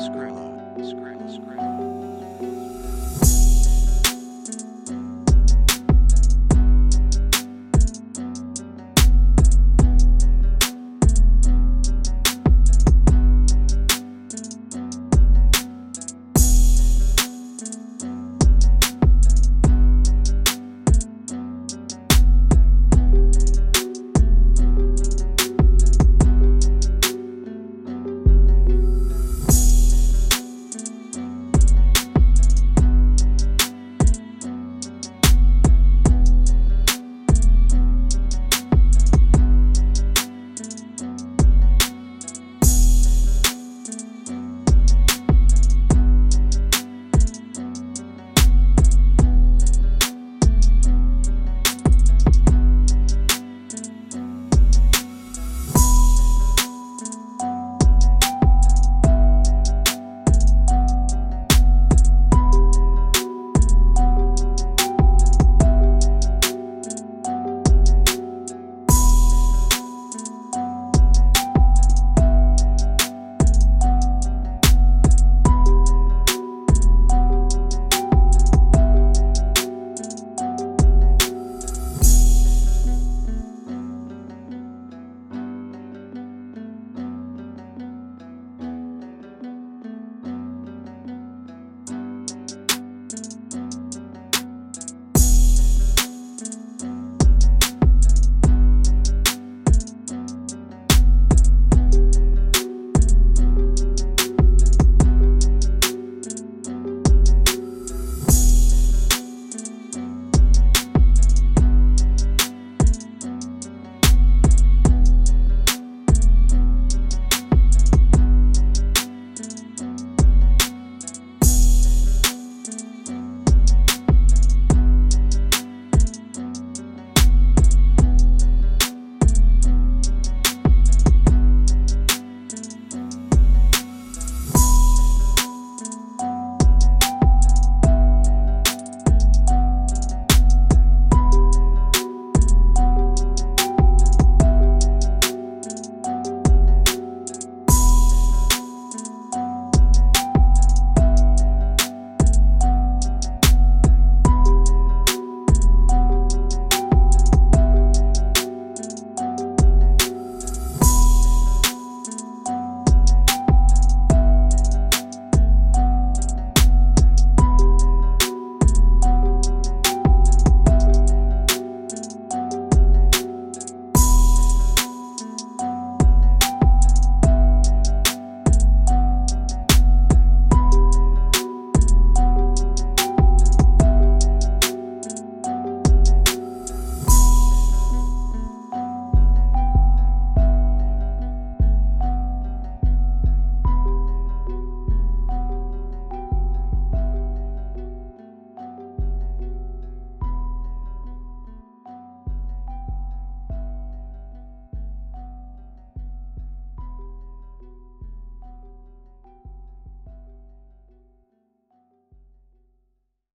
Skrilla, Skrilla, Skrilla.